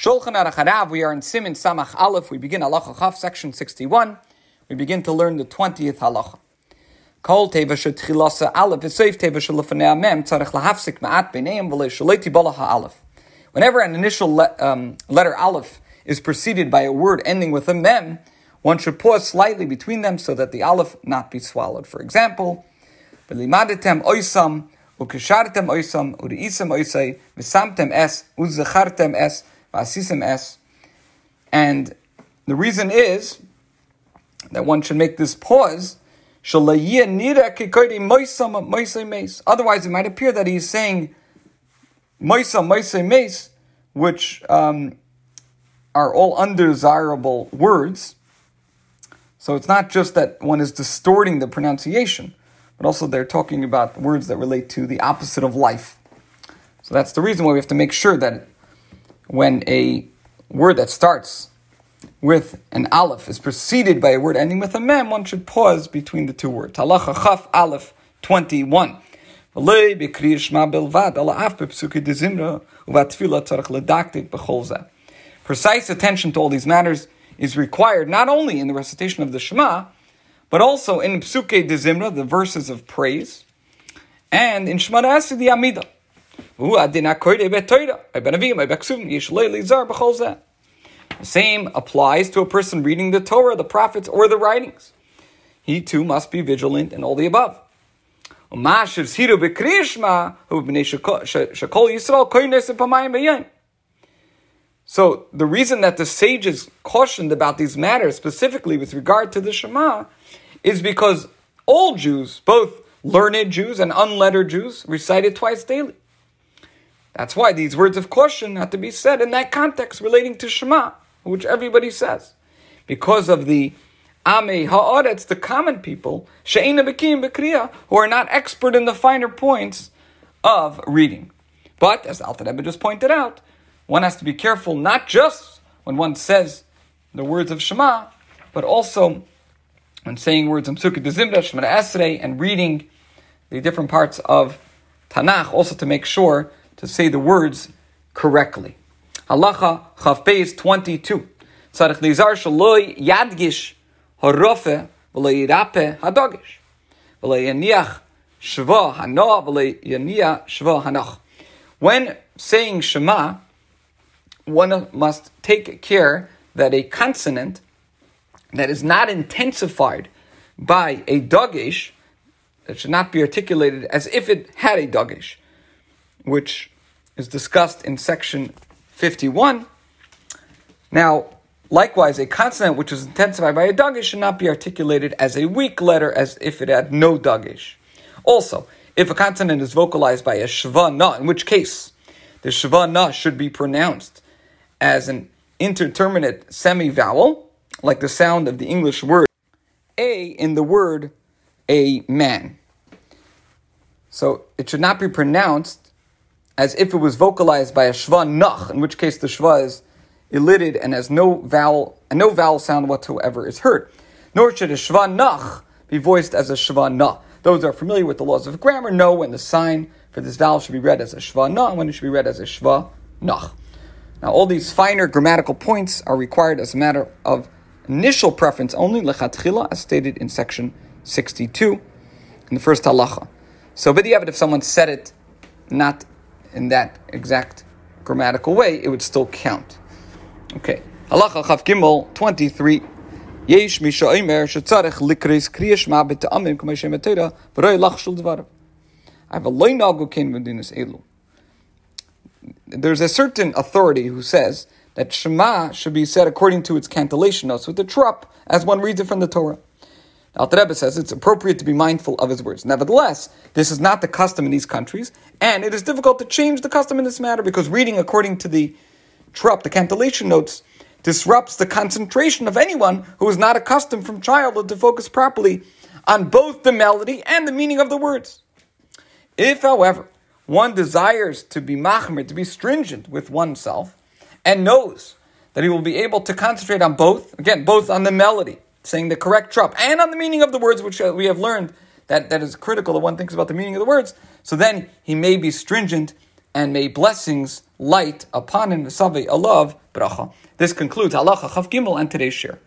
Shulchan Aruch Harav, we are in Siman Samach Aleph. We begin Halacha Chaf, section 61. We begin to learn the 20th Halacha. Kol teva shetchilasa aleph v'seif teva shelefanei mem tzarech lahafsik ma'at b'neim v'le shaleti bola ha'aleph. Whenever an initial le- um, letter aleph is preceded by a word ending with a mem, one should pause slightly between them so that the aleph not be swallowed. For example, v'limadetem oisam ukishartem oisam uriisam oisai v'samtem es uzachartem es v'asisem es. And the reason is that one should make this pause. Otherwise, it might appear that he's saying which um, are all undesirable words. So it's not just that one is distorting the pronunciation, but also they're talking about words that relate to the opposite of life. So that's the reason why we have to make sure that when a word that starts with an aleph is preceded by a word ending with a mem, one should pause between the two words. Halacha chaf aleph 21. Precise attention to all these matters is required not only in the recitation of the Shema, but also in Psuke de Zimra, the verses of praise, and in Shemoneh Esrei the Amida. The same applies to a person reading the Torah, the prophets, or the writings. He too must be vigilant in all the above. So the reason that the sages cautioned about these matters, specifically with regard to the Shema, is because all Jews, both learned Jews and unlettered Jews, recite it twice daily. That's why these words of caution have to be said in that context relating to Shema, which everybody says. Because of the Ame Ha'aretz, the common people, She'ena Bekim Bekriya, who are not expert in the finer points of reading. But, as Alter Rebbe just pointed out, one has to be careful not just when one says the words of Shema, but also when saying words of Psukei d'Zimra, Shemoneh Esrei, and reading the different parts of Tanakh, also to make sure to say the words correctly. Halacha Chav Beis 22. Tzarech Lizar Shaloi Yadgish Harofe V'lo Yirape Hadogish V'lo Yaniach Shva V'lo Yaniach Shva Hanoch. When saying Shema, one must take care that a consonant that is not intensified by a dogish, that should not be articulated as if it had a dogish, which is discussed in section 51. Now, likewise, a consonant which is intensified by a dogish should not be articulated as a weak letter as if it had no dogish. Also, if a consonant is vocalized by a shva na, in which case the shva na should be pronounced as an interterminate semi-vowel, like the sound of the English word a in the word a man. So it should not be pronounced as if it was vocalized by a shva nach, in which case the shva is elided and has no vowel and no vowel sound whatsoever is heard. Nor should a shva nach be voiced as a shva na. Those are familiar with the laws of grammar know when the sign for this vowel should be read as a shva na and when it should be read as a shva nach. Now, all these finer grammatical points are required as a matter of initial preference only, lechatchila, as stated in section 62 in the first halacha. So, b'diavad, if someone said it not in that exact grammatical way, it would still count. Okay. Halacha Chav Gimel 23. Yesh misha oimer shetzarech likris kriyash ma b'ta'amim k'may shem etera v'roi lachshul dvarav. I have a loy nagu ken v'dinas elu. There's a certain authority who says that Shema should be said according to its cantillation notes with the trup as one reads it from the Torah. Alter Rebbe says it's appropriate to be mindful of his words. Nevertheless, this is not the custom in these countries, and it is difficult to change the custom in this matter because reading according to the trup, the cantillation notes, disrupts the concentration of anyone who is not accustomed from childhood to focus properly on both the melody and the meaning of the words. If, however, one desires to be machmir, to be stringent with oneself, and knows that he will be able to concentrate on both, again, both on the melody, saying the correct trup, and on the meaning of the words, which uh, we have learned that, that is critical that one thinks about the meaning of the words, so then he may be stringent and may blessings light upon him, Savi alav bracha. This concludes halacha chav gimel and today's share.